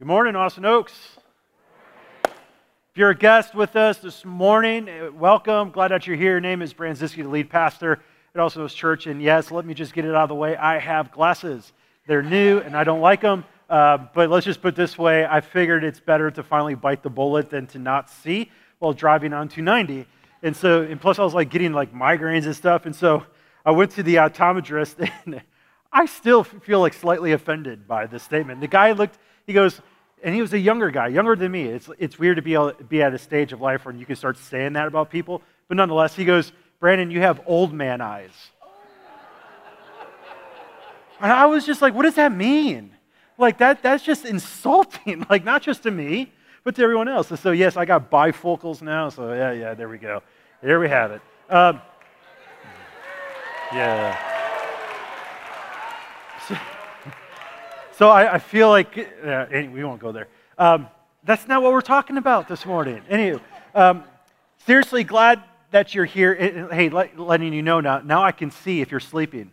Good morning, Austin Oaks. If you're a guest with us this morning, eh, welcome. Glad that you're here. Your name is Branziski, the lead pastor at Austin Oaks Church. And yes, let me just get it out of the way. I have glasses. They're new and I don't like them. Uh, but let's just put this way I figured it's better to finally bite the bullet than to not see while driving on 290. And so, and plus, I was like getting like migraines and stuff. And so I went to the optometrist and I still feel like slightly offended by this statement. The guy looked, he goes, and he was a younger guy, younger than me. It's, it's weird to be, able, be at a stage of life where you can start saying that about people. But nonetheless, he goes, Brandon, you have old man eyes. And I was just like, what does that mean? Like, that, that's just insulting, like, not just to me, but to everyone else. And so, yes, I got bifocals now. So, yeah, yeah, there we go. There we have it. Um, yeah. So, so I, I, feel like, uh, we won't go there. Um, that's not what we're talking about this morning. Anyway, um, seriously, glad that you're here. Hey, let, letting you know now, now I can see if you're sleeping.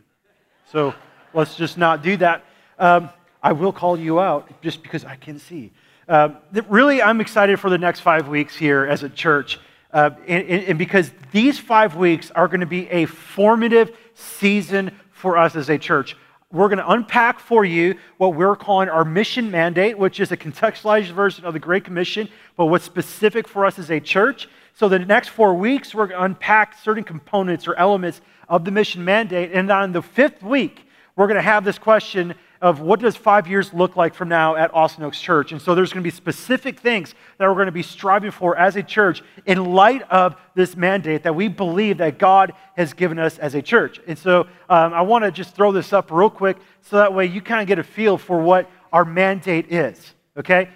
So let's just not do that. Um, I will call you out just because I can see. Uh, really, I'm excited for the next five weeks here as a church. Uh, and, and, because these five weeks are going to be a formative season for us as a church. We're going to unpack for you what we're calling our mission mandate, which is a contextualized version of the Great Commission, but what's specific for us as a church. So, the next four weeks, we're going to unpack certain components or elements of the mission mandate. And on the fifth week, we're going to have this question of what does five years look like from now at Austin Oaks Church. And so there's going to be specific things that we're going to be striving for as a church in light of this mandate that we believe that God has given us as a church. And so um, I want to just throw this up real quick so that way you kind of get a feel for what our mandate is, okay?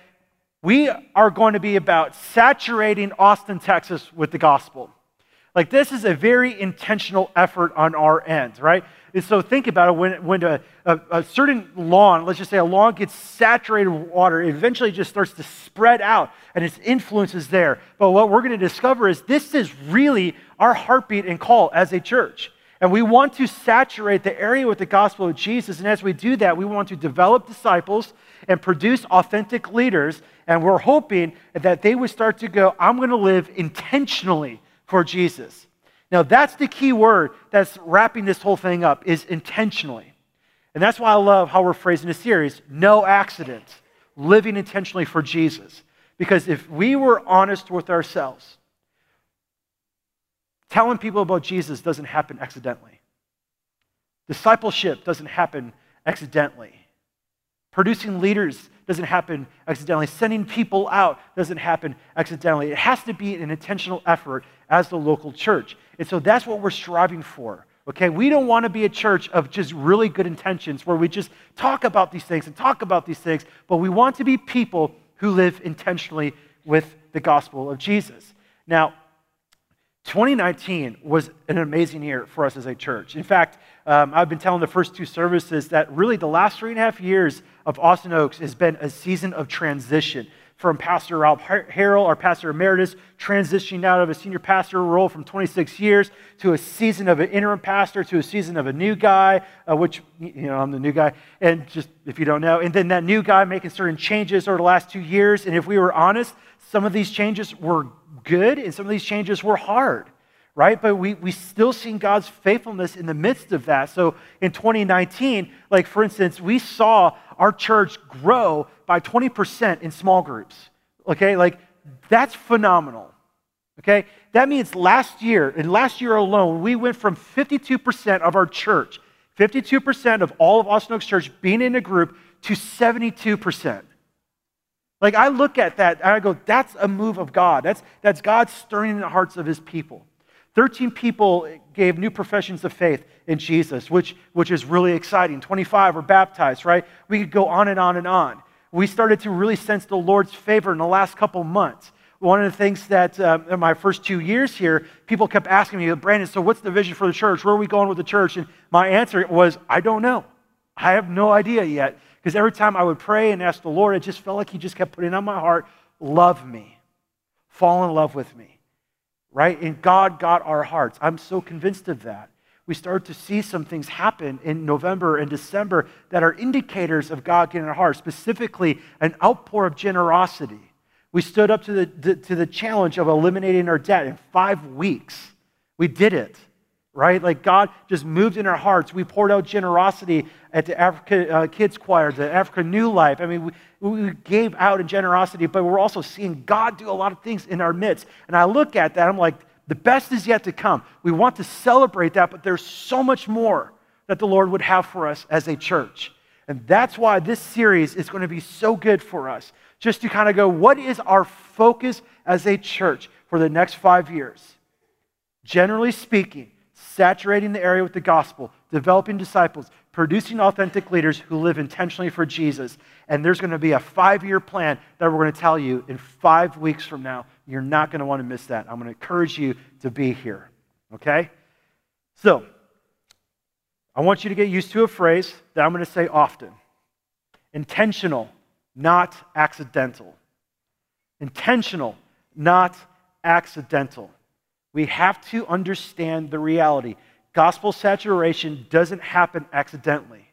We are going to be about saturating Austin, Texas with the gospel. Like, this is a very intentional effort on our end, right? And so think about it when, when a, a, a, certain lawn, let's just say a lawn gets saturated with water, it eventually just starts to spread out and its influence is there. But what we're going to discover is this is really our heartbeat and call as a church. And we want to saturate the area with the gospel of Jesus. And as we do that, we want to develop disciples and produce authentic leaders. And we're hoping that they would start to go, I'm going to live intentionally for Jesus. Now, that's the key word that's wrapping this whole thing up is intentionally. And that's why I love how we're phrasing the series no accident, living intentionally for Jesus. Because if we were honest with ourselves, telling people about Jesus doesn't happen accidentally. Discipleship doesn't happen accidentally. Producing leaders doesn't happen accidentally. Sending people out doesn't happen accidentally. It has to be an intentional effort as the local church. And so that's what we're striving for. Okay, we don't want to be a church of just really good intentions where we just talk about these things and talk about these things, but we want to be people who live intentionally with the gospel of Jesus. Now, 2019 was an amazing year for us as a church. In fact, um, I've been telling the first two services that really the last three and a half years of Austin Oaks has been a season of transition. From Pastor Rob Harrell, our pastor emeritus, transitioning out of a senior pastor role from 26 years to a season of an interim pastor to a season of a new guy, uh, which, you know, I'm the new guy. And just if you don't know, and then that new guy making certain changes over the last two years. And if we were honest, some of these changes were good and some of these changes were hard right? But we, we still seen God's faithfulness in the midst of that. So in 2019, like for instance, we saw our church grow by 20% in small groups. Okay, like that's phenomenal. Okay, that means last year, in last year alone, we went from 52% of our church, 52% of all of Austin Oaks Church being in a group to 72%. Like I look at that and I go, that's a move of God. That's, that's God stirring in the hearts of his people. 13 people gave new professions of faith in Jesus, which, which is really exciting. 25 were baptized, right? We could go on and on and on. We started to really sense the Lord's favor in the last couple months. One of the things that uh, in my first two years here, people kept asking me, Brandon, so what's the vision for the church? Where are we going with the church? And my answer was, I don't know. I have no idea yet. Because every time I would pray and ask the Lord, it just felt like He just kept putting on my heart, love me, fall in love with me right? And God got our hearts. I'm so convinced of that. we started to see some things happen in November and December that are indicators of God getting our hearts, specifically an outpour of generosity. We stood up to the, the, to the challenge of eliminating our debt in five weeks. We did it, right? Like God just moved in our hearts. We poured out generosity at the Africa uh, Kids Choir, the Africa New Life. I mean, we, we gave out in generosity, but we're also seeing God do a lot of things in our midst. And I look at that, I'm like, the best is yet to come. We want to celebrate that, but there's so much more that the Lord would have for us as a church. And that's why this series is going to be so good for us. Just to kind of go, what is our focus as a church for the next five years? Generally speaking, saturating the area with the gospel, developing disciples, producing authentic leaders who live intentionally for Jesus. And there's going to be a five year plan that we're going to tell you in five weeks from now. You're not going to want to miss that. I'm going to encourage you to be here. Okay? So, I want you to get used to a phrase that I'm going to say often intentional, not accidental. Intentional, not accidental. We have to understand the reality. Gospel saturation doesn't happen accidentally.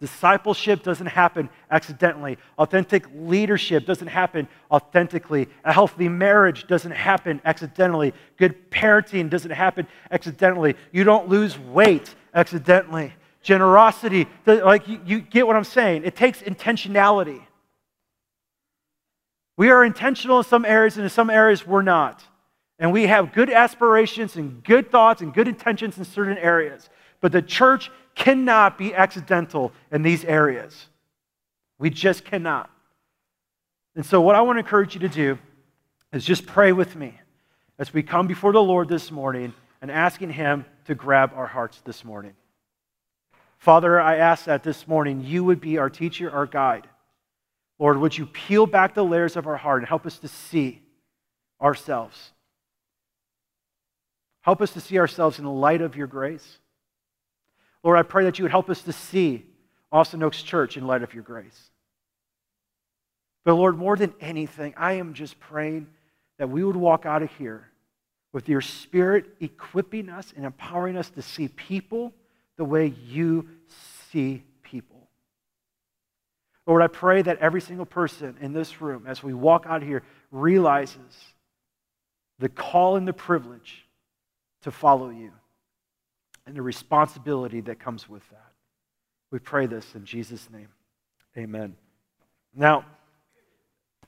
Discipleship doesn't happen accidentally. Authentic leadership doesn't happen authentically. A healthy marriage doesn't happen accidentally. Good parenting doesn't happen accidentally. You don't lose weight accidentally. Generosity, like you, you get what I'm saying. It takes intentionality. We are intentional in some areas, and in some areas, we're not. And we have good aspirations and good thoughts and good intentions in certain areas. But the church cannot be accidental in these areas. We just cannot. And so, what I want to encourage you to do is just pray with me as we come before the Lord this morning and asking Him to grab our hearts this morning. Father, I ask that this morning you would be our teacher, our guide. Lord, would you peel back the layers of our heart and help us to see ourselves? Help us to see ourselves in the light of your grace. Lord, I pray that you would help us to see Austin Oaks Church in light of your grace. But Lord, more than anything, I am just praying that we would walk out of here with your spirit equipping us and empowering us to see people the way you see people. Lord, I pray that every single person in this room, as we walk out of here, realizes the call and the privilege to follow you and the responsibility that comes with that. We pray this in Jesus' name. Amen. Now,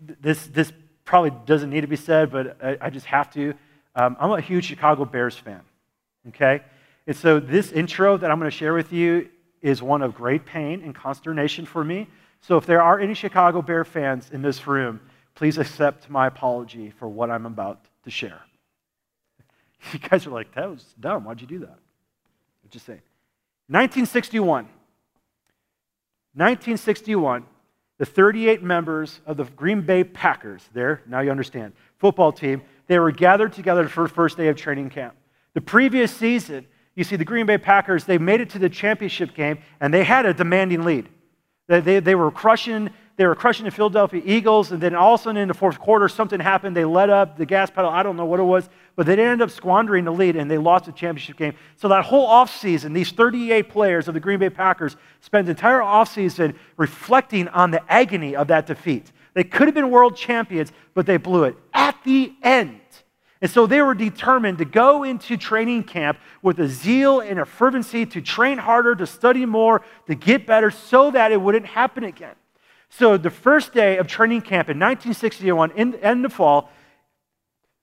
this, this probably doesn't need to be said, but I, I just have to. Um, I'm a huge Chicago Bears fan, okay? And so this intro that I'm going to share with you is one of great pain and consternation for me. So if there are any Chicago Bear fans in this room, please accept my apology for what I'm about to share. You guys are like, that was dumb. Why'd you do that? I'm just saying. 1961. 1961, the 38 members of the Green Bay Packers, there, now you understand, football team, they were gathered together for the first day of training camp. The previous season, you see, the Green Bay Packers, they made it to the championship game and they had a demanding lead. They, they, they were crushing they were crushing the Philadelphia Eagles, and then all of a sudden in the fourth quarter, something happened. They let up the gas pedal. I don't know what it was, but they ended up squandering the lead, and they lost the championship game. So that whole offseason, these 38 players of the Green Bay Packers spent the entire offseason reflecting on the agony of that defeat. They could have been world champions, but they blew it at the end. And so they were determined to go into training camp with a zeal and a fervency to train harder, to study more, to get better, so that it wouldn't happen again. So, the first day of training camp in 1961, in, in the fall,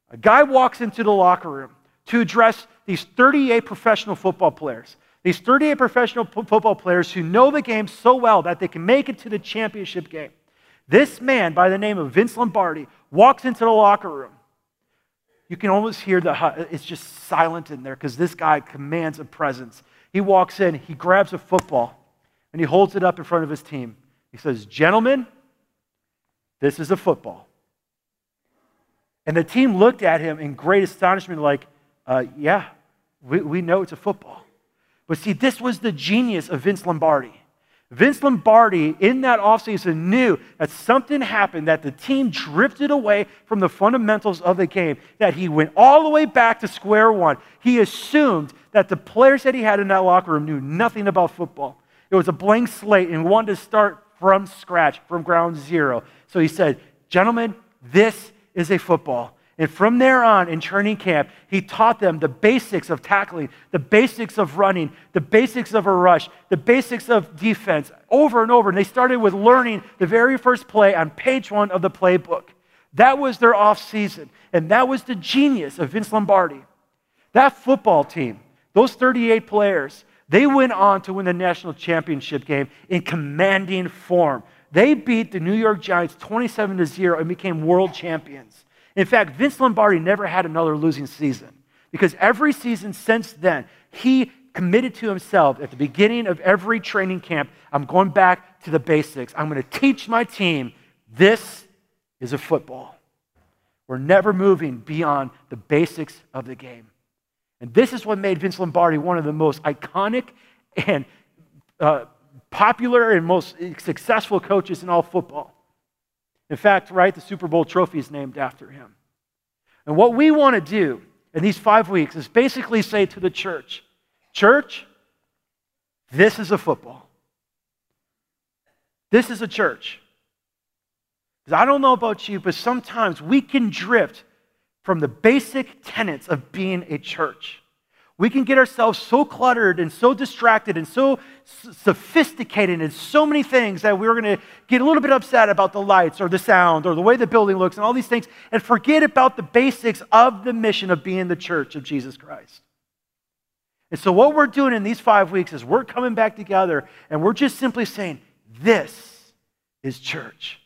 a guy walks into the locker room to address these 38 professional football players. These 38 professional p- football players who know the game so well that they can make it to the championship game. This man, by the name of Vince Lombardi, walks into the locker room. You can almost hear the, it's just silent in there because this guy commands a presence. He walks in, he grabs a football, and he holds it up in front of his team. He says, Gentlemen, this is a football. And the team looked at him in great astonishment, like, uh, Yeah, we, we know it's a football. But see, this was the genius of Vince Lombardi. Vince Lombardi, in that offseason, knew that something happened, that the team drifted away from the fundamentals of the game, that he went all the way back to square one. He assumed that the players that he had in that locker room knew nothing about football. It was a blank slate and wanted to start from scratch, from ground zero. So he said, Gentlemen, this is a football. And from there on in training camp, he taught them the basics of tackling, the basics of running, the basics of a rush, the basics of defense over and over. And they started with learning the very first play on page one of the playbook. That was their off season. And that was the genius of Vince Lombardi. That football team, those 38 players, they went on to win the national championship game in commanding form. They beat the New York Giants 27 to 0 and became world champions. In fact, Vince Lombardi never had another losing season because every season since then, he committed to himself at the beginning of every training camp I'm going back to the basics. I'm going to teach my team this is a football. We're never moving beyond the basics of the game. And this is what made Vince Lombardi one of the most iconic and uh, popular and most successful coaches in all football. In fact, right, the Super Bowl trophy is named after him. And what we want to do in these five weeks is basically say to the church, Church, this is a football. This is a church. Because I don't know about you, but sometimes we can drift from the basic tenets of being a church. We can get ourselves so cluttered and so distracted and so sophisticated in so many things that we're going to get a little bit upset about the lights or the sound or the way the building looks and all these things and forget about the basics of the mission of being the church of Jesus Christ. And so, what we're doing in these five weeks is we're coming back together and we're just simply saying, This is church.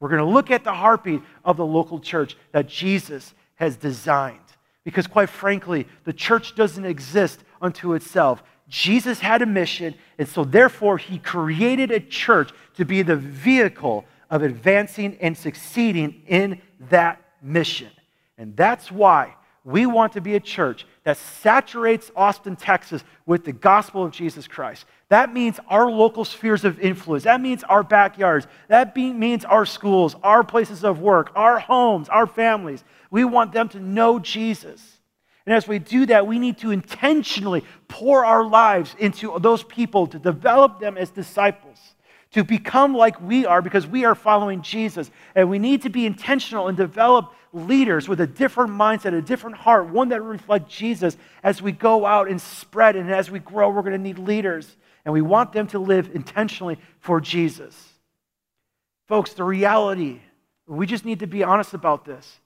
We're going to look at the heartbeat of the local church that Jesus has designed. Because, quite frankly, the church doesn't exist unto itself. Jesus had a mission, and so therefore he created a church to be the vehicle of advancing and succeeding in that mission. And that's why we want to be a church that saturates Austin, Texas with the gospel of Jesus Christ. That means our local spheres of influence. That means our backyards. That be, means our schools, our places of work, our homes, our families. We want them to know Jesus. And as we do that, we need to intentionally pour our lives into those people to develop them as disciples, to become like we are because we are following Jesus. And we need to be intentional and develop leaders with a different mindset, a different heart, one that reflects Jesus as we go out and spread. And as we grow, we're going to need leaders. And we want them to live intentionally for Jesus. Folks, the reality, we just need to be honest about this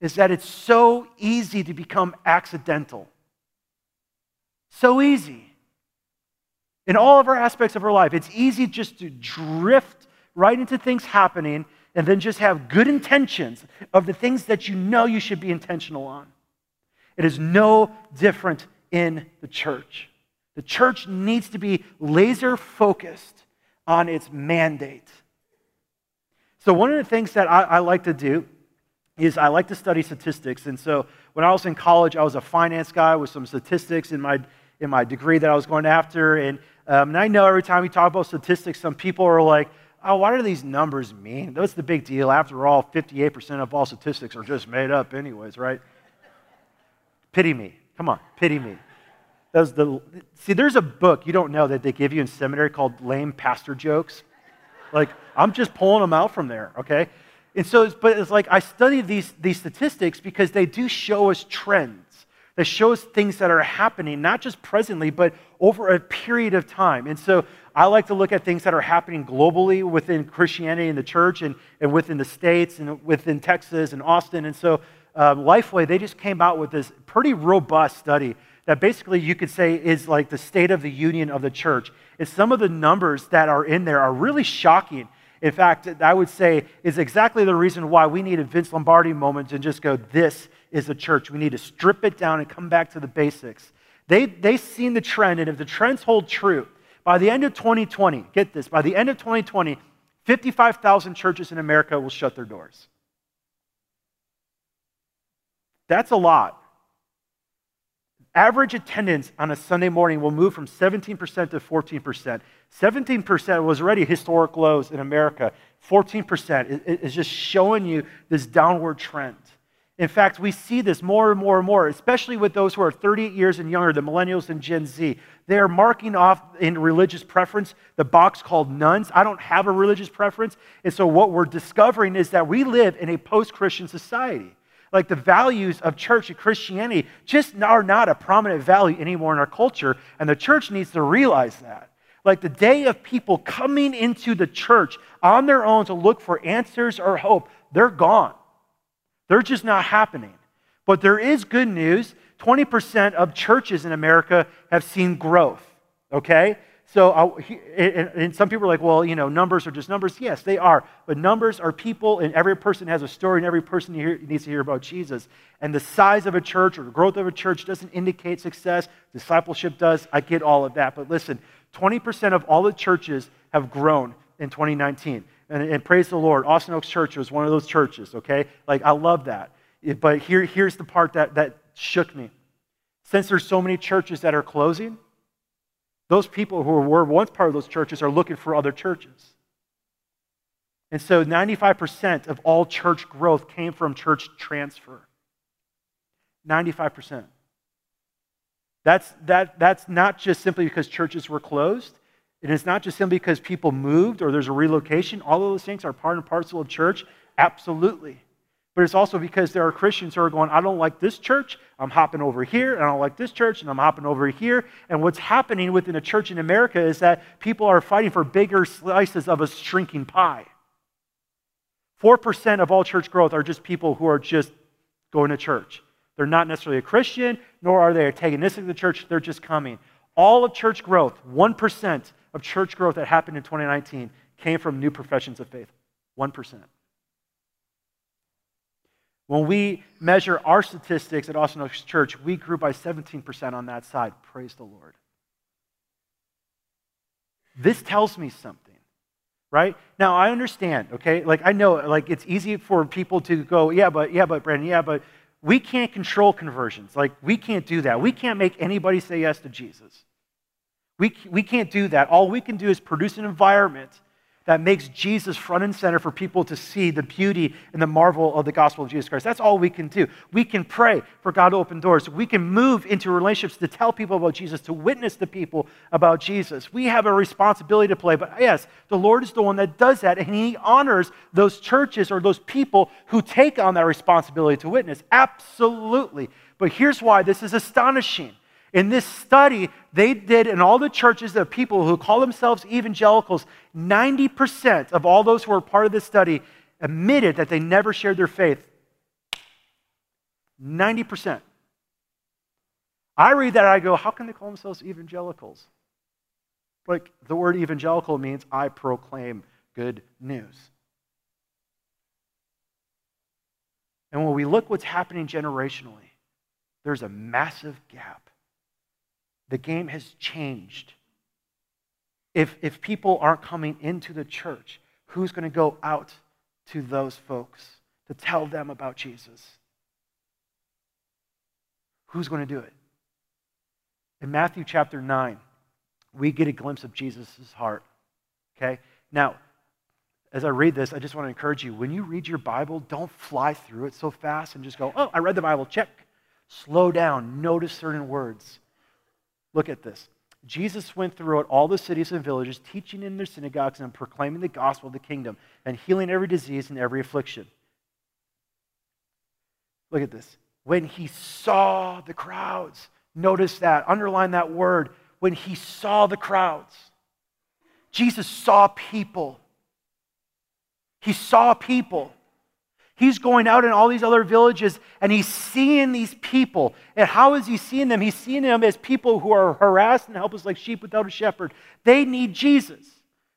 is that it's so easy to become accidental. So easy. In all of our aspects of our life, it's easy just to drift right into things happening and then just have good intentions of the things that you know you should be intentional on. It is no different in the church. The church needs to be laser focused on its mandate. So, one of the things that I, I like to do is I like to study statistics. And so when I was in college, I was a finance guy with some statistics in my, in my degree that I was going after. And, um, and I know every time we talk about statistics, some people are like, oh, what do these numbers mean? What's the big deal? After all, 58% of all statistics are just made up, anyways, right? pity me. Come on, pity me. Those the, see, there's a book you don't know that they give you in seminary called Lame Pastor Jokes. Like, I'm just pulling them out from there, okay? And so, but it's like I study these, these statistics because they do show us trends. They shows things that are happening, not just presently, but over a period of time. And so I like to look at things that are happening globally within Christianity and the church and, and within the States and within Texas and Austin. And so um, Lifeway, they just came out with this pretty robust study that basically you could say is like the state of the union of the church. And some of the numbers that are in there are really shocking in fact, I would say is exactly the reason why we need a Vince Lombardi moment and just go, this is a church. We need to strip it down and come back to the basics. They, they've seen the trend, and if the trends hold true, by the end of 2020, get this, by the end of 2020, 55,000 churches in America will shut their doors. That's a lot. Average attendance on a Sunday morning will move from 17% to 14%. 17% was already historic lows in America. 14% is just showing you this downward trend. In fact, we see this more and more and more, especially with those who are 38 years and younger, the millennials and Gen Z. They are marking off in religious preference the box called nones. I don't have a religious preference. And so, what we're discovering is that we live in a post Christian society. Like the values of church and Christianity just are not a prominent value anymore in our culture, and the church needs to realize that. Like the day of people coming into the church on their own to look for answers or hope, they're gone. They're just not happening. But there is good news 20% of churches in America have seen growth, okay? So, and some people are like, well, you know, numbers are just numbers. Yes, they are. But numbers are people, and every person has a story, and every person needs to hear about Jesus. And the size of a church or the growth of a church doesn't indicate success. Discipleship does. I get all of that. But listen, 20% of all the churches have grown in 2019. And, and praise the Lord, Austin Oaks Church was one of those churches, okay? Like, I love that. But here, here's the part that, that shook me. Since there's so many churches that are closing, those people who were once part of those churches are looking for other churches. And so 95% of all church growth came from church transfer. 95%. That's, that, that's not just simply because churches were closed. And it's not just simply because people moved or there's a relocation. All of those things are part and parcel of church. Absolutely. But it's also because there are Christians who are going, I don't like this church, I'm hopping over here, and I don't like this church, and I'm hopping over here. And what's happening within a church in America is that people are fighting for bigger slices of a shrinking pie. 4% of all church growth are just people who are just going to church. They're not necessarily a Christian, nor are they antagonistic to the church, they're just coming. All of church growth, 1% of church growth that happened in 2019 came from new professions of faith. 1%. When we measure our statistics at Austin Oaks Church, we grew by 17% on that side. Praise the Lord. This tells me something, right? Now, I understand, okay? Like, I know, like, it's easy for people to go, yeah, but, yeah, but, Brandon, yeah, but we can't control conversions. Like, we can't do that. We can't make anybody say yes to Jesus. We, we can't do that. All we can do is produce an environment that makes Jesus front and center for people to see the beauty and the marvel of the gospel of Jesus Christ. That's all we can do. We can pray for God to open doors. We can move into relationships to tell people about Jesus, to witness to people about Jesus. We have a responsibility to play, but yes, the Lord is the one that does that, and He honors those churches or those people who take on that responsibility to witness. Absolutely. But here's why this is astonishing. In this study, they did in all the churches of people who call themselves evangelicals, 90% of all those who were part of this study admitted that they never shared their faith. 90%. I read that I go, how can they call themselves evangelicals? Like the word evangelical means I proclaim good news. And when we look what's happening generationally, there's a massive gap the game has changed. If, if people aren't coming into the church, who's going to go out to those folks to tell them about Jesus? Who's going to do it? In Matthew chapter 9, we get a glimpse of Jesus' heart. Okay? Now, as I read this, I just want to encourage you when you read your Bible, don't fly through it so fast and just go, oh, I read the Bible, check. Slow down, notice certain words. Look at this. Jesus went throughout all the cities and villages, teaching in their synagogues and proclaiming the gospel of the kingdom and healing every disease and every affliction. Look at this. When he saw the crowds, notice that, underline that word. When he saw the crowds, Jesus saw people. He saw people. He's going out in all these other villages and he's seeing these people. And how is he seeing them? He's seeing them as people who are harassed and helpless like sheep without a shepherd. They need Jesus.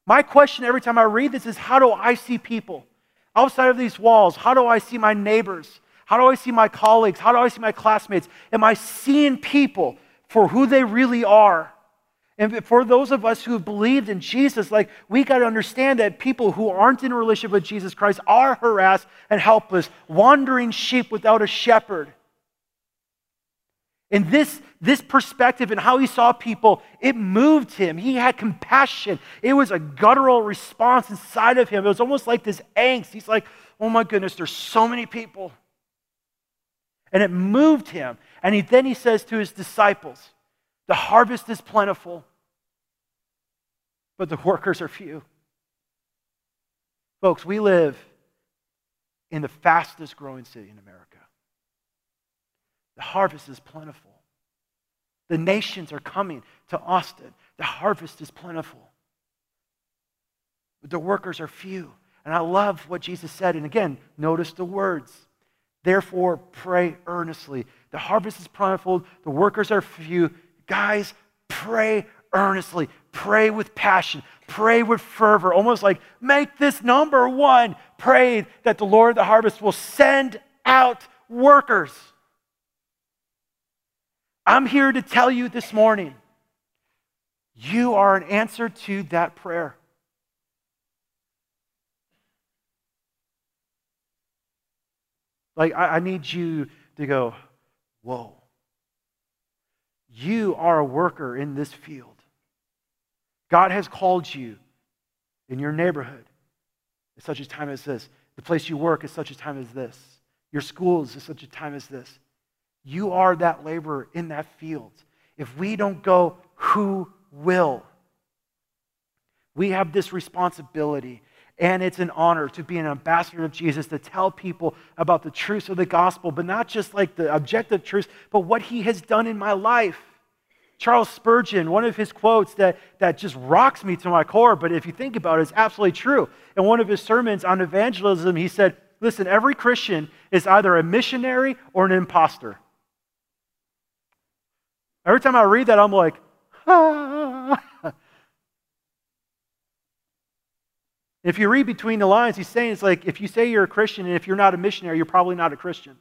My question every time I read this is how do I see people? Outside of these walls, how do I see my neighbors? How do I see my colleagues? How do I see my classmates? Am I seeing people for who they really are? And for those of us who have believed in Jesus, like we got to understand that people who aren't in a relationship with Jesus Christ are harassed and helpless, wandering sheep without a shepherd. And this, this perspective and how he saw people, it moved him. He had compassion. It was a guttural response inside of him. It was almost like this angst. He's like, oh my goodness, there's so many people. And it moved him. And he, then he says to his disciples, The harvest is plentiful, but the workers are few. Folks, we live in the fastest growing city in America. The harvest is plentiful. The nations are coming to Austin. The harvest is plentiful. But the workers are few. And I love what Jesus said. And again, notice the words. Therefore, pray earnestly. The harvest is plentiful, the workers are few. Guys, pray earnestly. Pray with passion. Pray with fervor. Almost like, make this number one. Pray that the Lord of the harvest will send out workers. I'm here to tell you this morning you are an answer to that prayer. Like, I, I need you to go, whoa. You are a worker in this field. God has called you in your neighborhood at such a time as this. The place you work is such a time as this. Your schools is such a time as this. You are that laborer in that field. If we don't go, who will? We have this responsibility and it's an honor to be an ambassador of Jesus, to tell people about the truths of the gospel, but not just like the objective truths, but what he has done in my life. Charles Spurgeon, one of his quotes that, that just rocks me to my core, but if you think about it, it's absolutely true. In one of his sermons on evangelism, he said, Listen, every Christian is either a missionary or an impostor. Every time I read that, I'm like, ah. If you read between the lines, he's saying it's like if you say you're a Christian and if you're not a missionary, you're probably not a Christian.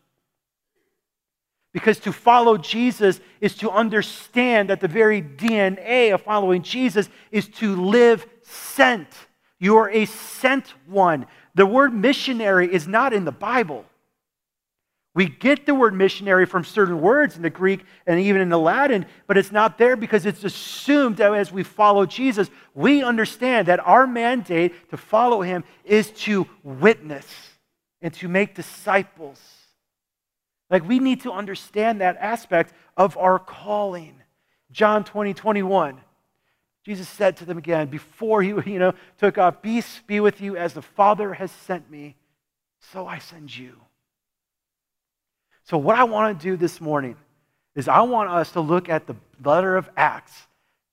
Because to follow Jesus is to understand that the very DNA of following Jesus is to live sent. You are a sent one. The word missionary is not in the Bible. We get the word missionary from certain words in the Greek and even in the Latin, but it's not there because it's assumed that as we follow Jesus, we understand that our mandate to follow him is to witness and to make disciples. Like we need to understand that aspect of our calling. John 20, 21. Jesus said to them again before he you know, took off, Peace be with you as the Father has sent me, so I send you. So, what I want to do this morning is I want us to look at the letter of Acts,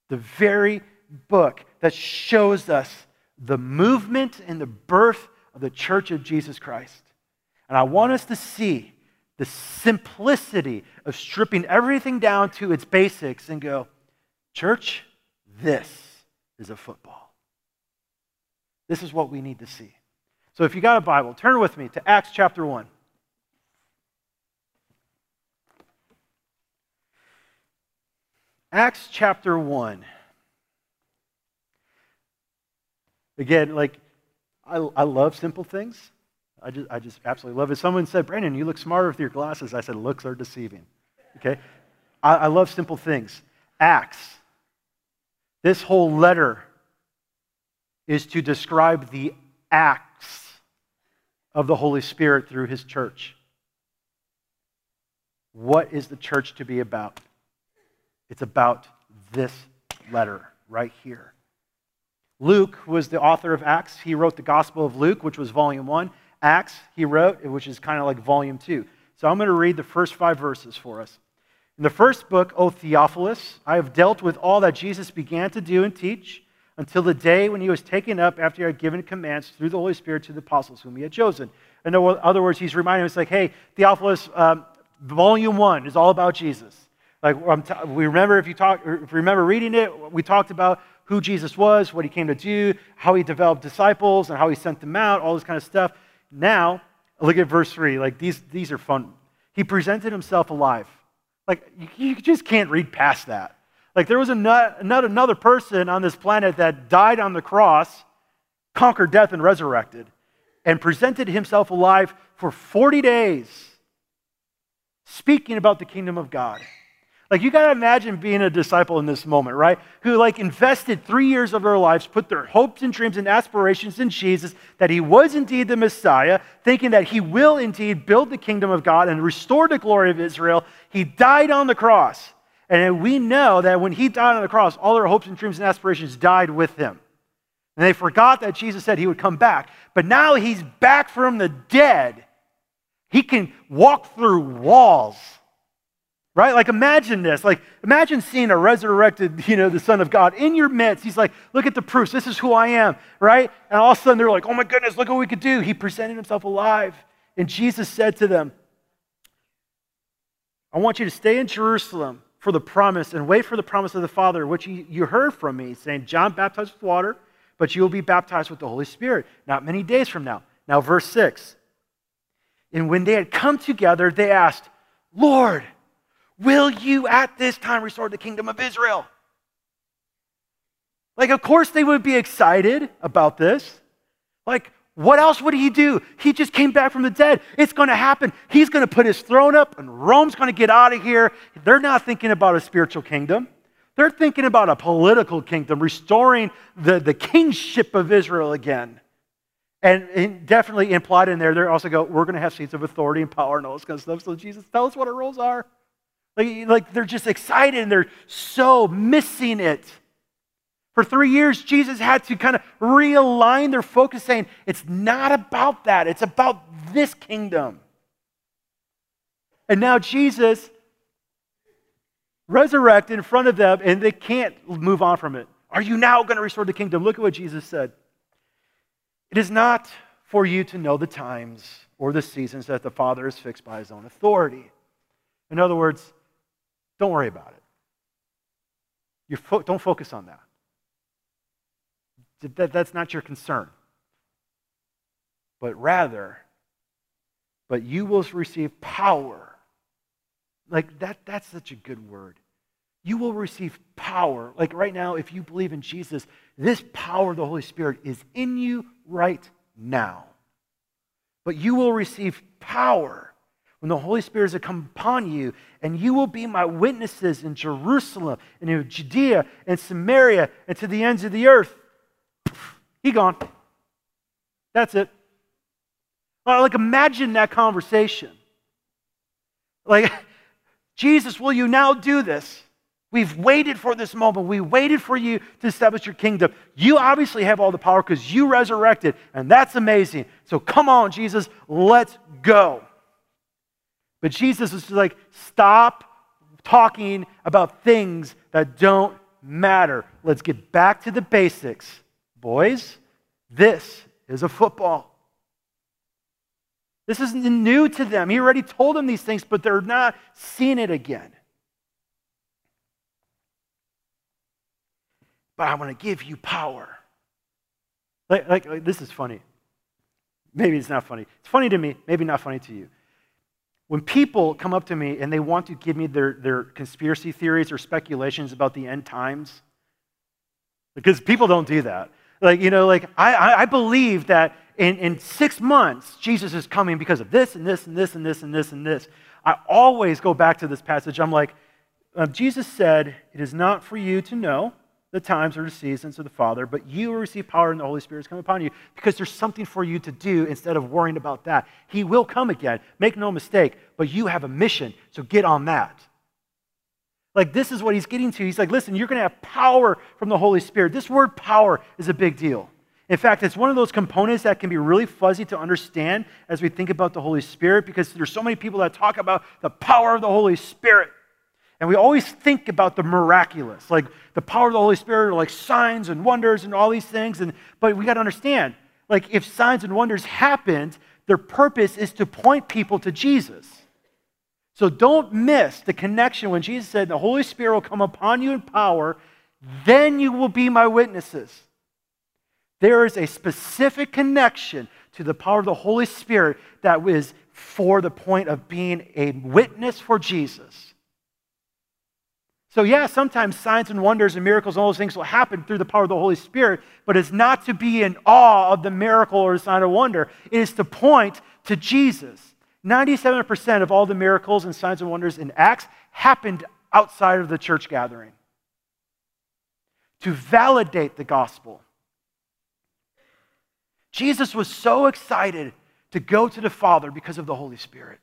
the very book that shows us the movement and the birth of the church of Jesus Christ. And I want us to see the simplicity of stripping everything down to its basics and go, Church, this is a football. This is what we need to see. So if you got a Bible, turn with me to Acts chapter 1. Acts chapter 1. Again, like, I, I love simple things. I just, I just absolutely love it. Someone said, Brandon, you look smarter with your glasses. I said, looks are deceiving. Okay? I, I love simple things. Acts. This whole letter is to describe the acts of the Holy Spirit through his church. What is the church to be about? It's about this letter right here. Luke was the author of Acts. He wrote the Gospel of Luke, which was volume one. Acts, he wrote, which is kind of like volume two. So I'm going to read the first five verses for us. In the first book, O Theophilus, I have dealt with all that Jesus began to do and teach until the day when he was taken up after he had given commands through the Holy Spirit to the apostles whom he had chosen. And in other words, he's reminding us, like, hey, Theophilus, um, volume one is all about Jesus. Like t- we remember if you talk, if you remember reading it, we talked about who Jesus was, what he came to do, how he developed disciples, and how he sent them out, all this kind of stuff. Now, look at verse three. Like these, these are fun. He presented himself alive. Like you, you just can't read past that. Like there was not, not another person on this planet that died on the cross, conquered death, and resurrected, and presented himself alive for 40 days, speaking about the kingdom of God. Like you got to imagine being a disciple in this moment, right? Who like invested three years of their lives, put their hopes and dreams and aspirations in Jesus, that he was indeed the Messiah, thinking that he will indeed build the kingdom of God and restore the glory of Israel. He died on the cross. And we know that when he died on the cross, all their hopes and dreams and aspirations died with him. And they forgot that Jesus said he would come back. But now he's back from the dead. He can walk through walls right? Like imagine this. Like imagine seeing a resurrected, you know, the Son of God in your midst. He's like, look at the proofs. This is who I am, right? And all of a sudden they're like, oh my goodness, look what we could do. He presented himself alive. And Jesus said to them, I want you to stay in Jerusalem for the promise and wait for the promise of the Father, which you, heard from me, saying, John baptized with water, but you will be baptized with the Holy Spirit not many days from now. Now, verse 6. And when they had come together, they asked, Lord, Will you at this time restore the kingdom of Israel? Like, of course, they would be excited about this. Like, what else would he do? He just came back from the dead. It's going to happen. He's going to put his throne up, and Rome's going to get out of here. They're not thinking about a spiritual kingdom. They're thinking about a political kingdom, restoring the, the kingship of Israel again. And, definitely implied in there, they also go, we're going to have seats of authority and power and all this kind of stuff. So, Jesus, tell us what our roles are. Like, like they're just excited and they're so missing it. For three years, Jesus had to kind of realign their focus, saying, it's not about that, it's about this kingdom. And now Jesus resurrected in front of them, and they can't move on from it. Are you now going to restore the kingdom? Look at what Jesus said. It is not for you to know the times or the seasons that the Father has fixed by his own authority. In other words, don't worry about it. You fo- don't focus on that. that. That's not your concern. But rather, but you will receive power. Like that, that's such a good word. You will receive power. Like right now, if you believe in Jesus, this power of the Holy Spirit is in you right now. But you will receive power when the Holy Spirit has come upon you, and you will be my witnesses in Jerusalem, and in Judea, and Samaria, and to the ends of the earth. He gone. That's it. Like, imagine that conversation. Like, Jesus, will you now do this? We've waited for this moment. We waited for you to establish your kingdom. You obviously have all the power because you resurrected, and that's amazing. So come on, Jesus, let's go. But Jesus is like, stop talking about things that don't matter. Let's get back to the basics. Boys, this is a football. This isn't new to them. He already told them these things, but they're not seeing it again. But I want to give you power. Like, like, like, this is funny. Maybe it's not funny. It's funny to me, maybe not funny to you. When people come up to me and they want to give me their, their conspiracy theories or speculations about the end times, because people don't do that. Like, you know, like I, I believe that in, in six months, Jesus is coming because of this and this and this and this and this and this. I always go back to this passage. I'm like, uh, Jesus said, It is not for you to know the times or the seasons of the Father, but you will receive power and the Holy Spirit is come upon you because there's something for you to do instead of worrying about that. He will come again, make no mistake, but you have a mission, so get on that. Like, this is what he's getting to. He's like, listen, you're going to have power from the Holy Spirit. This word power is a big deal. In fact, it's one of those components that can be really fuzzy to understand as we think about the Holy Spirit because there's so many people that talk about the power of the Holy Spirit. And we always think about the miraculous, like the power of the Holy Spirit, or like signs and wonders and all these things. And, but we got to understand, like if signs and wonders happened, their purpose is to point people to Jesus. So don't miss the connection when Jesus said, The Holy Spirit will come upon you in power, then you will be my witnesses. There is a specific connection to the power of the Holy Spirit that is for the point of being a witness for Jesus. So, yeah, sometimes signs and wonders and miracles and all those things will happen through the power of the Holy Spirit, but it's not to be in awe of the miracle or the sign of wonder. It is to point to Jesus. 97% of all the miracles and signs and wonders in Acts happened outside of the church gathering to validate the gospel. Jesus was so excited to go to the Father because of the Holy Spirit.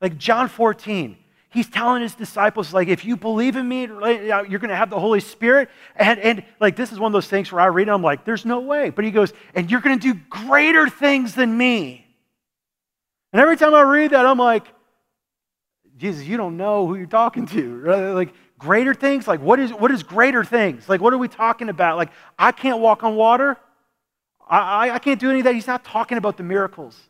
Like John 14, he's telling his disciples, like, if you believe in me, you're going to have the Holy Spirit. And, and like, this is one of those things where I read it, I'm like, there's no way. But he goes, and you're going to do greater things than me. And every time I read that, I'm like, Jesus, you don't know who you're talking to. Like, greater things? Like, what is, what is greater things? Like, what are we talking about? Like, I can't walk on water. I, I, I can't do any of that. He's not talking about the miracles.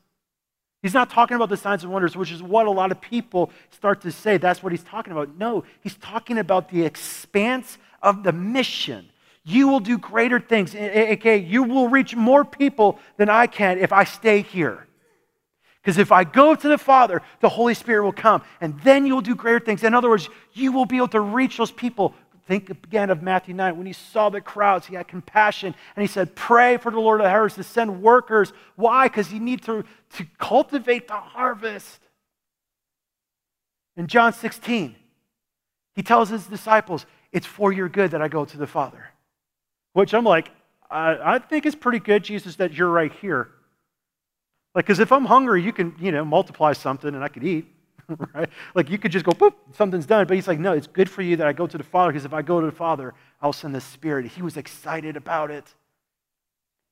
He's not talking about the signs and wonders, which is what a lot of people start to say. That's what he's talking about. No, he's talking about the expanse of the mission. You will do greater things. Okay, you will reach more people than I can if I stay here. Because if I go to the Father, the Holy Spirit will come, and then you'll do greater things. In other words, you will be able to reach those people. Think again of Matthew 9. When he saw the crowds, he had compassion, and he said, Pray for the Lord of the harvest to send workers. Why? Because you need to, to cultivate the harvest. In John 16, he tells his disciples, It's for your good that I go to the Father. Which I'm like, I, I think it's pretty good, Jesus, that you're right here. Like, because if I'm hungry, you can, you know, multiply something and I could eat, right? Like, you could just go, boop, something's done. But he's like, no, it's good for you that I go to the Father, because if I go to the Father, I'll send the Spirit. He was excited about it.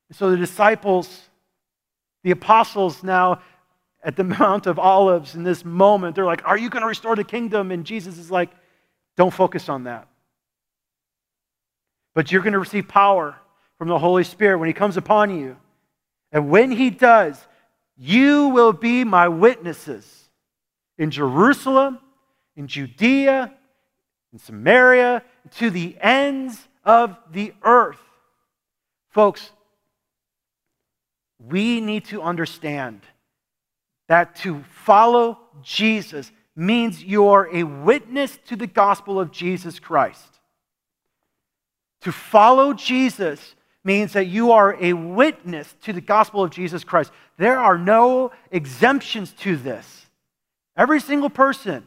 And so the disciples, the apostles now at the Mount of Olives in this moment, they're like, are you going to restore the kingdom? And Jesus is like, don't focus on that. But you're going to receive power from the Holy Spirit when He comes upon you. And when He does, you will be my witnesses in Jerusalem, in Judea, in Samaria, to the ends of the earth. Folks, we need to understand that to follow Jesus means you're a witness to the gospel of Jesus Christ. To follow Jesus means that you are a witness to the gospel of Jesus Christ. There are no exemptions to this. Every single person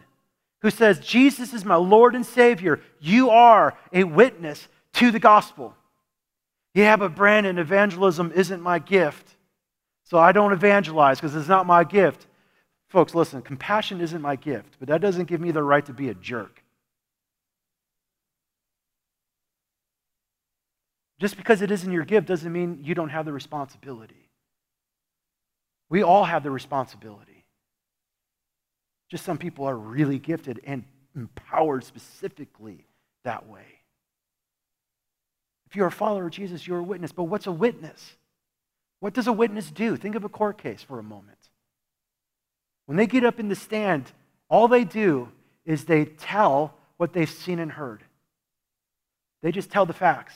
who says, Jesus is my Lord and Savior, you are a witness to the gospel. Yeah, but Brandon, evangelism isn't my gift. So I don't evangelize because it's not my gift. Folks, listen, compassion isn't my gift, but that doesn't give me the right to be a jerk. Just because it isn't your gift doesn't mean you don't have the responsibility. We all have the responsibility. Just some people are really gifted and empowered specifically that way. If you're a follower of Jesus, you're a witness. But what's a witness? What does a witness do? Think of a court case for a moment. When they get up in the stand, all they do is they tell what they've seen and heard. They just tell the facts.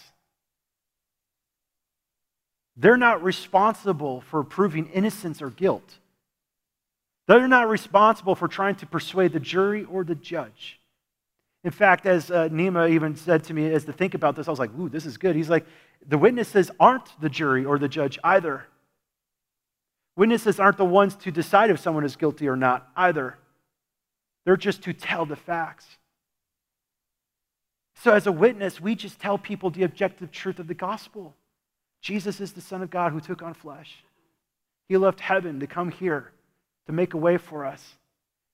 They're not responsible for proving innocence or guilt. They're not responsible for trying to persuade the jury or the judge. In fact, as uh, Nima even said to me as to think about this, I was like, ooh, this is good. He's like, the witnesses aren't the jury or the judge either. Witnesses aren't the ones to decide if someone is guilty or not either. They're just to tell the facts. So, as a witness, we just tell people the objective truth of the gospel. Jesus is the Son of God who took on flesh. He left heaven to come here to make a way for us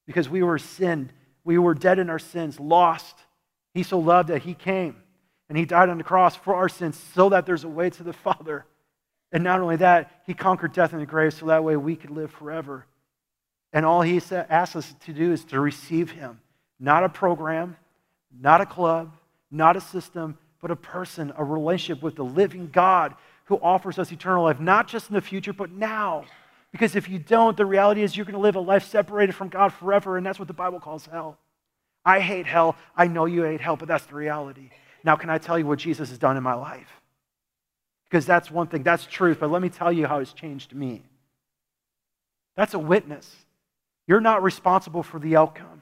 because we were sinned. We were dead in our sins, lost. He so loved that He came and He died on the cross for our sins so that there's a way to the Father. And not only that, He conquered death and the grave so that way we could live forever. And all He said asks us to do is to receive Him. Not a program, not a club, not a system, but a person, a relationship with the living God who offers us eternal life, not just in the future, but now. Because if you don't, the reality is you're going to live a life separated from God forever, and that's what the Bible calls hell. I hate hell. I know you hate hell, but that's the reality. Now, can I tell you what Jesus has done in my life? Because that's one thing, that's truth, but let me tell you how it's changed me. That's a witness. You're not responsible for the outcome.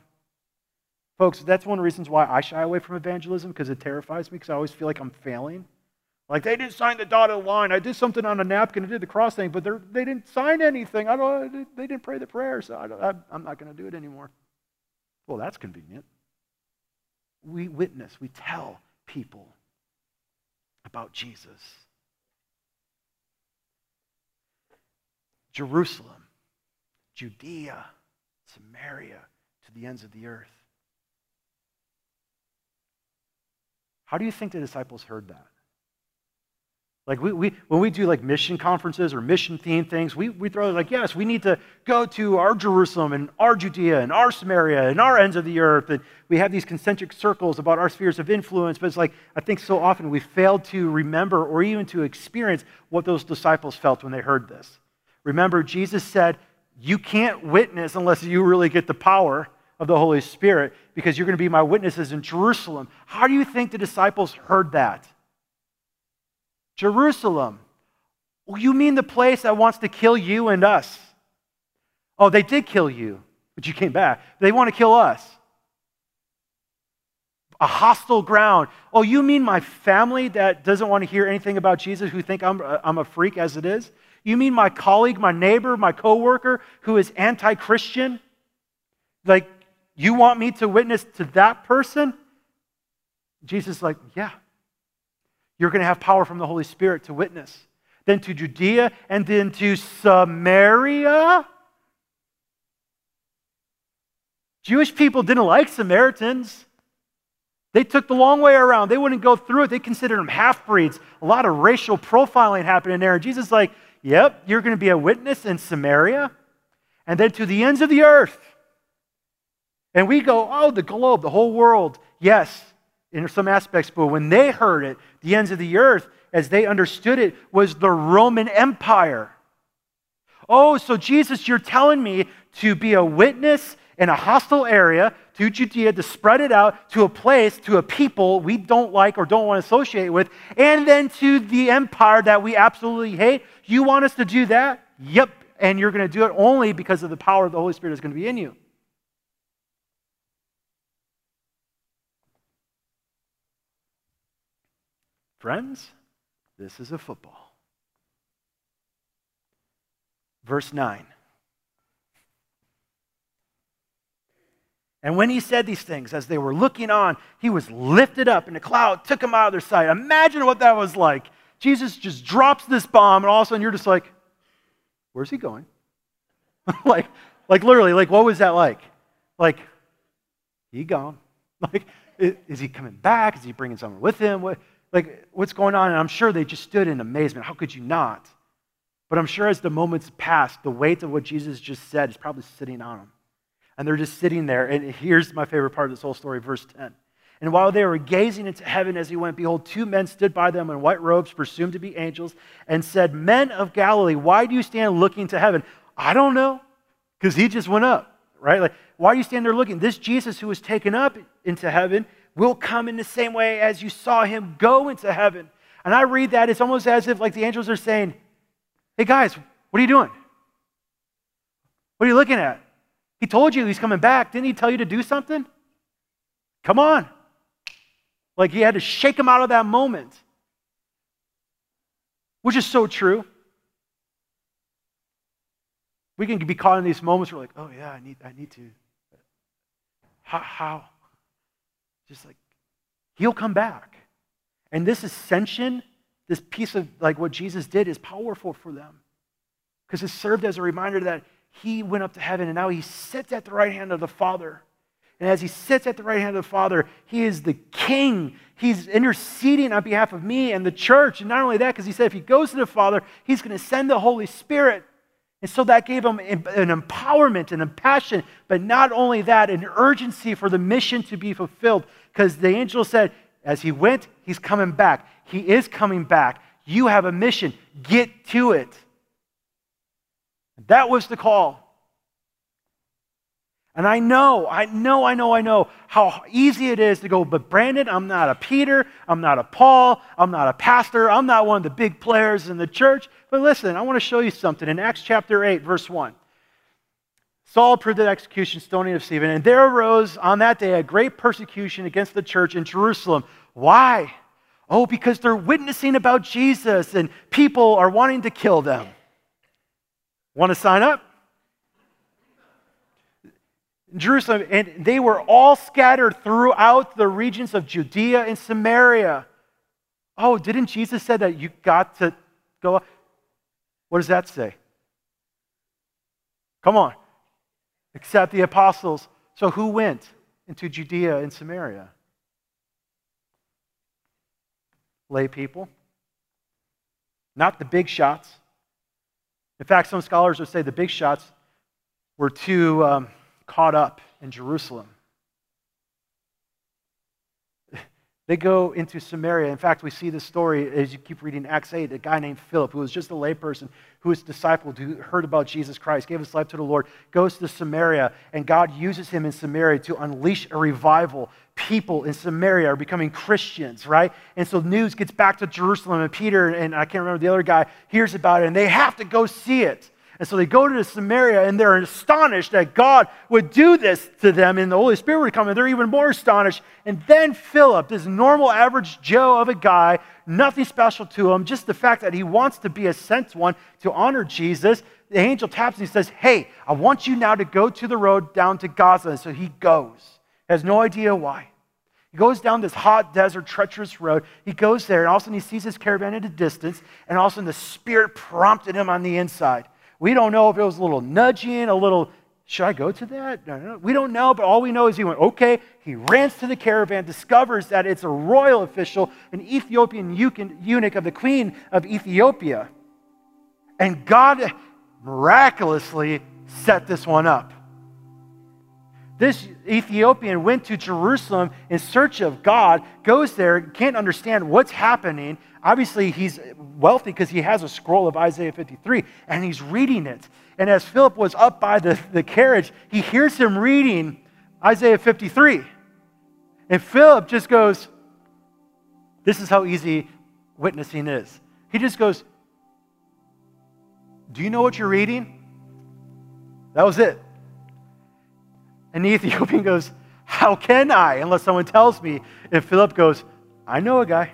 Folks, that's one of the reasons why I shy away from evangelism because it terrifies me because I always feel like I'm failing. Like they didn't sign the dotted line. I did something on a napkin. I did the cross thing, but they didn't sign anything. I don't, they didn't pray the prayer, so I am not going to do it anymore. Well, that's convenient. we witness, we tell people about Jesus. Jerusalem, Judea, Samaria, to the ends of the earth. How do you think the disciples heard that? Like we, we when we do like mission conferences or mission themed things, we, we throw like, yes, we need to go to our Jerusalem and our Judea and our Samaria and our ends of the earth. And we have these concentric circles about our spheres of influence. But it's like I think so often we fail to remember or even to experience what those disciples felt when they heard this. Remember, Jesus said, You can't witness unless you really get the power of the Holy Spirit because you're going to be my witnesses in Jerusalem. How do you think the disciples heard that? Jerusalem. Well, you mean the place that wants to kill you and us? Oh, they did kill you, but you came back. They want to kill us. A hostile ground. Oh, you mean my family that doesn't want to hear anything about Jesus, who think I'm, uh, I'm a freak as it is? You mean my colleague, my neighbor, my coworker who is anti Christian? Like, you want me to witness to that person? Jesus is like, yeah. You're going to have power from the Holy Spirit to witness. Then to Judea and then to Samaria. Jewish people didn't like Samaritans. They took the long way around. They wouldn't go through it. They considered them half breeds. A lot of racial profiling happening there. And Jesus is like, yep, you're going to be a witness in Samaria and then to the ends of the earth. And we go, oh, the globe, the whole world. Yes, in some aspects, but when they heard it, the ends of the earth, as they understood it, was the Roman Empire. Oh, so Jesus, you're telling me to be a witness in a hostile area to Judea, to spread it out to a place, to a people we don't like or don't want to associate with, and then to the empire that we absolutely hate. You want us to do that? Yep. And you're going to do it only because of the power of the Holy Spirit is going to be in you. Friends, this is a football. Verse 9. And when he said these things, as they were looking on, he was lifted up, and a cloud took him out of their sight. Imagine what that was like. Jesus just drops this bomb, and all of a sudden you're just like, where's he going? like, like literally, like what was that like? Like, he gone. Like, is he coming back? Is he bringing someone with him? What, like, what's going on? And I'm sure they just stood in amazement. How could you not? But I'm sure as the moments passed, the weight of what Jesus just said is probably sitting on them. And they're just sitting there. And here's my favorite part of this whole story, verse 10. And while they were gazing into heaven as he went, behold, two men stood by them in white robes, presumed to be angels, and said, Men of Galilee, why do you stand looking to heaven? I don't know, because he just went up, right? Like, why do you stand there looking? This Jesus who was taken up into heaven will come in the same way as you saw him go into heaven. And I read that, it's almost as if like the angels are saying, Hey guys, what are you doing? What are you looking at? He told you he's coming back. Didn't he tell you to do something? Come on. Like he had to shake him out of that moment, which is so true. We can be caught in these moments where, like, oh yeah, I need, I need to. How? how? Just like, he'll come back. And this ascension, this piece of like what Jesus did, is powerful for them because it served as a reminder that he went up to heaven and now he sits at the right hand of the Father. And as he sits at the right hand of the Father, he is the king. He's interceding on behalf of me and the church. And not only that, because he said if he goes to the Father, he's going to send the Holy Spirit. And so that gave him an empowerment and a passion, but not only that, an urgency for the mission to be fulfilled. Because the angel said, as he went, he's coming back. He is coming back. You have a mission. Get to it. That was the call. And I know, I know, I know, I know how easy it is to go, but Brandon, I'm not a Peter, I'm not a Paul, I'm not a pastor, I'm not one of the big players in the church. But listen, I want to show you something. In Acts chapter 8, verse 1, Saul approved the execution, stoning of Stephen, and there arose on that day a great persecution against the church in Jerusalem. Why? Oh, because they're witnessing about Jesus and people are wanting to kill them. Want to sign up? Jerusalem, and they were all scattered throughout the regions of Judea and Samaria. Oh, didn't Jesus say that you got to go? What does that say? Come on. Except the apostles. So who went into Judea and Samaria? Lay people. Not the big shots. In fact, some scholars would say the big shots were too um, caught up in Jerusalem. They go into Samaria. In fact, we see this story as you keep reading Acts 8. A guy named Philip, who was just a layperson, who was discipled, who heard about Jesus Christ, gave his life to the Lord, goes to Samaria, and God uses him in Samaria to unleash a revival. People in Samaria are becoming Christians, right? And so news gets back to Jerusalem, and Peter and I can't remember the other guy hears about it, and they have to go see it. And so they go to Samaria and they're astonished that God would do this to them and the Holy Spirit would come and they're even more astonished. And then Philip, this normal average Joe of a guy, nothing special to him, just the fact that he wants to be a sent one to honor Jesus, the angel taps and he says, Hey, I want you now to go to the road down to Gaza. So he goes, has no idea why. He goes down this hot desert, treacherous road. He goes there, and all of a sudden he sees his caravan at a distance, and all of a sudden the Spirit prompted him on the inside. We don't know if it was a little nudging, a little, should I go to that? No, no, we don't know, but all we know is he went, okay. He runs to the caravan, discovers that it's a royal official, an Ethiopian eunuch of the queen of Ethiopia. And God miraculously set this one up. This Ethiopian went to Jerusalem in search of God, goes there, can't understand what's happening. Obviously, he's wealthy because he has a scroll of Isaiah 53 and he's reading it. And as Philip was up by the, the carriage, he hears him reading Isaiah 53. And Philip just goes, This is how easy witnessing is. He just goes, Do you know what you're reading? That was it. And the Ethiopian goes, How can I? Unless someone tells me. And Philip goes, I know a guy.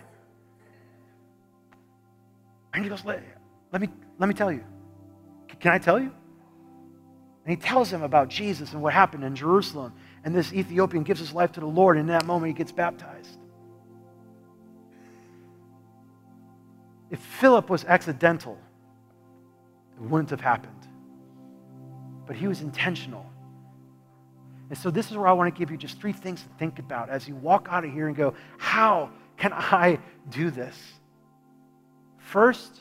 And he goes, Let, let, me, let me tell you. Can I tell you? And he tells him about Jesus and what happened in Jerusalem. And this Ethiopian gives his life to the Lord. And in that moment, he gets baptized. If Philip was accidental, it wouldn't have happened. But he was intentional. And so, this is where I want to give you just three things to think about as you walk out of here and go, How can I do this? First,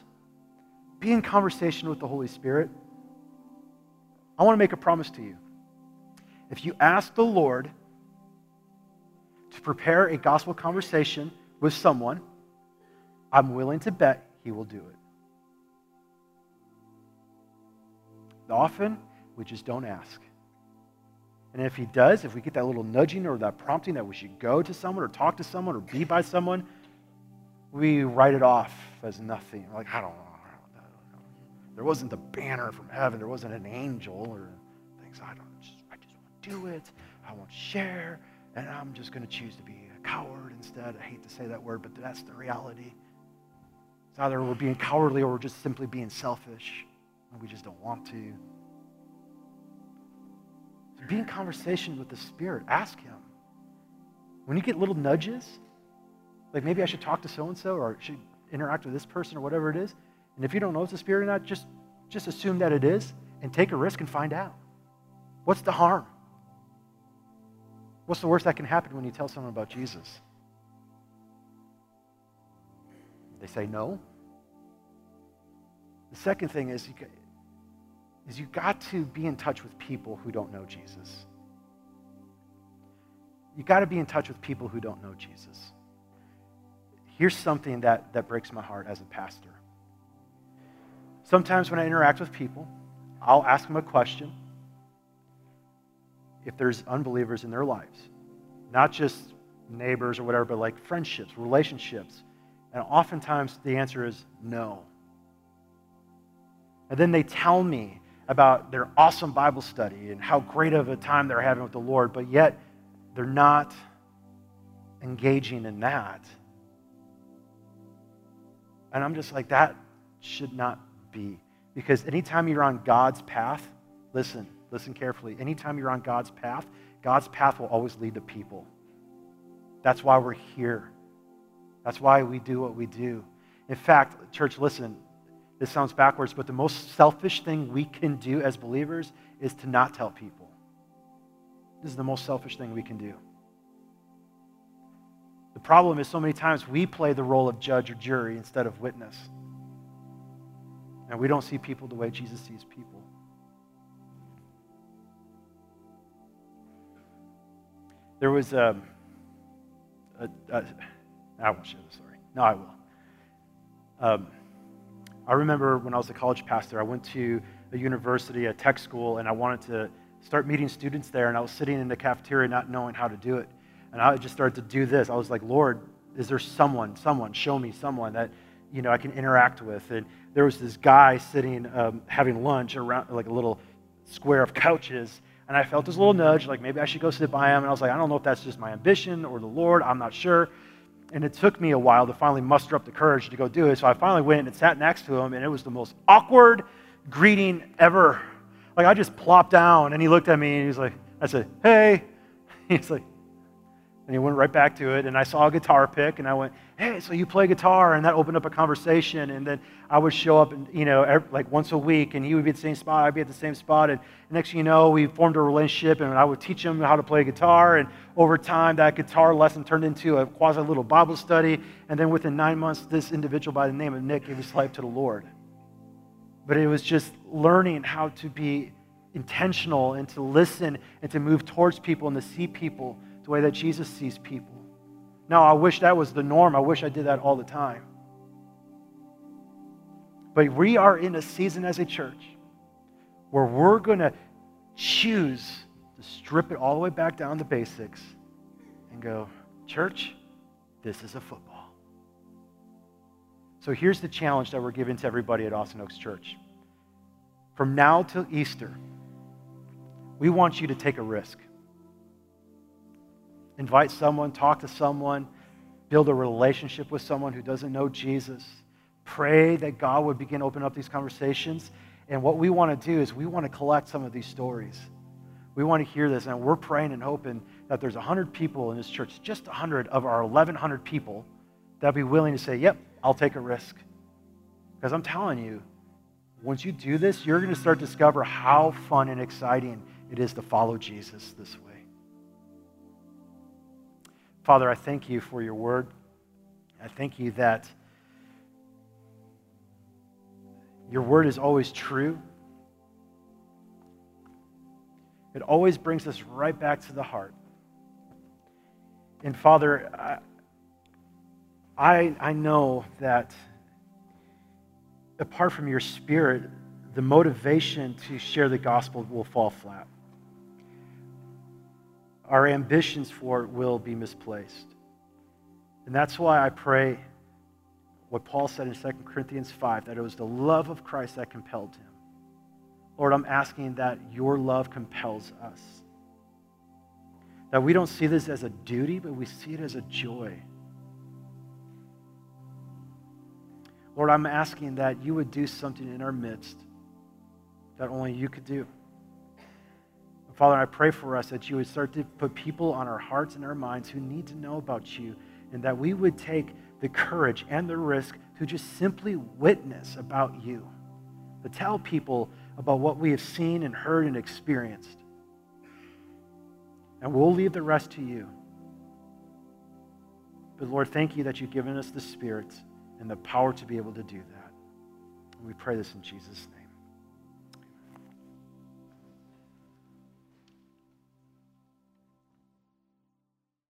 be in conversation with the Holy Spirit. I want to make a promise to you. If you ask the Lord to prepare a gospel conversation with someone, I'm willing to bet he will do it. Often, we just don't ask. And if he does, if we get that little nudging or that prompting that we should go to someone or talk to someone or be by someone, we write it off as nothing. Like, I don't know. There wasn't the banner from heaven. There wasn't an angel or things. I don't just, I just want to do it. I won't share. And I'm just going to choose to be a coward instead. I hate to say that word, but that's the reality. It's either we're being cowardly or we're just simply being selfish. And we just don't want to. Be in conversation with the Spirit. Ask Him. When you get little nudges, like maybe I should talk to so and so or should interact with this person or whatever it is. And if you don't know it's the spirit or not, just, just assume that it is and take a risk and find out. What's the harm? What's the worst that can happen when you tell someone about Jesus? They say no. The second thing is you, is you got to be in touch with people who don't know Jesus. You've got to be in touch with people who don't know Jesus. Here's something that, that breaks my heart as a pastor. Sometimes when I interact with people, I'll ask them a question if there's unbelievers in their lives, not just neighbors or whatever, but like friendships, relationships. And oftentimes the answer is no. And then they tell me about their awesome Bible study and how great of a time they're having with the Lord, but yet they're not engaging in that. And I'm just like, that should not be. Because anytime you're on God's path, listen, listen carefully. Anytime you're on God's path, God's path will always lead to people. That's why we're here. That's why we do what we do. In fact, church, listen, this sounds backwards, but the most selfish thing we can do as believers is to not tell people. This is the most selfish thing we can do. The problem is, so many times we play the role of judge or jury instead of witness. And we don't see people the way Jesus sees people. There was um, a, a, a I won't share the story. No, I will. Um, I remember when I was a college pastor, I went to a university, a tech school, and I wanted to start meeting students there. And I was sitting in the cafeteria not knowing how to do it. And I just started to do this. I was like, Lord, is there someone, someone, show me someone that, you know, I can interact with? And there was this guy sitting, um, having lunch around like a little square of couches. And I felt this little nudge, like maybe I should go sit by him. And I was like, I don't know if that's just my ambition or the Lord. I'm not sure. And it took me a while to finally muster up the courage to go do it. So I finally went and sat next to him, and it was the most awkward greeting ever. Like I just plopped down, and he looked at me, and he's like, I said, hey. He's like, and he went right back to it. And I saw a guitar pick, and I went, "Hey, so you play guitar?" And that opened up a conversation. And then I would show up, and you know, every, like once a week, and he would be at the same spot, I'd be at the same spot. And next thing you know, we formed a relationship, and I would teach him how to play guitar. And over time, that guitar lesson turned into a quasi little Bible study. And then within nine months, this individual by the name of Nick gave his life to the Lord. But it was just learning how to be intentional and to listen and to move towards people and to see people the way that Jesus sees people. Now, I wish that was the norm. I wish I did that all the time. But we are in a season as a church where we're going to choose to strip it all the way back down to basics and go, Church, this is a football. So here's the challenge that we're giving to everybody at Austin Oaks Church. From now till Easter, we want you to take a risk invite someone, talk to someone, build a relationship with someone who doesn't know Jesus. Pray that God would begin to open up these conversations. And what we want to do is we want to collect some of these stories. We want to hear this, and we're praying and hoping that there's 100 people in this church, just 100 of our 1,100 people, that'll be willing to say, Yep, I'll take a risk. Because I'm telling you, once you do this, you're going to start to discover how fun and exciting it is to follow Jesus this way. Father, I thank you for your word. I thank you that your word is always true. It always brings us right back to the heart. And Father, I, I, know that apart from your spirit, the motivation to share the gospel will fall flat our ambitions for it will be misplaced. And that's why I pray what Paul said in 2 Corinthians 5 that it was the love of Christ that compelled him. Lord, I'm asking that your love compels us. That we don't see this as a duty, but we see it as a joy. Lord, I'm asking that you would do something in our midst that only you could do. Father, I pray for us that you would start to put people on our hearts and our minds who need to know about you, and that we would take the courage and the risk to just simply witness about you, to tell people about what we have seen and heard and experienced. And we'll leave the rest to you. But Lord, thank you that you've given us the Spirit and the power to be able to do that. And we pray this in Jesus' name.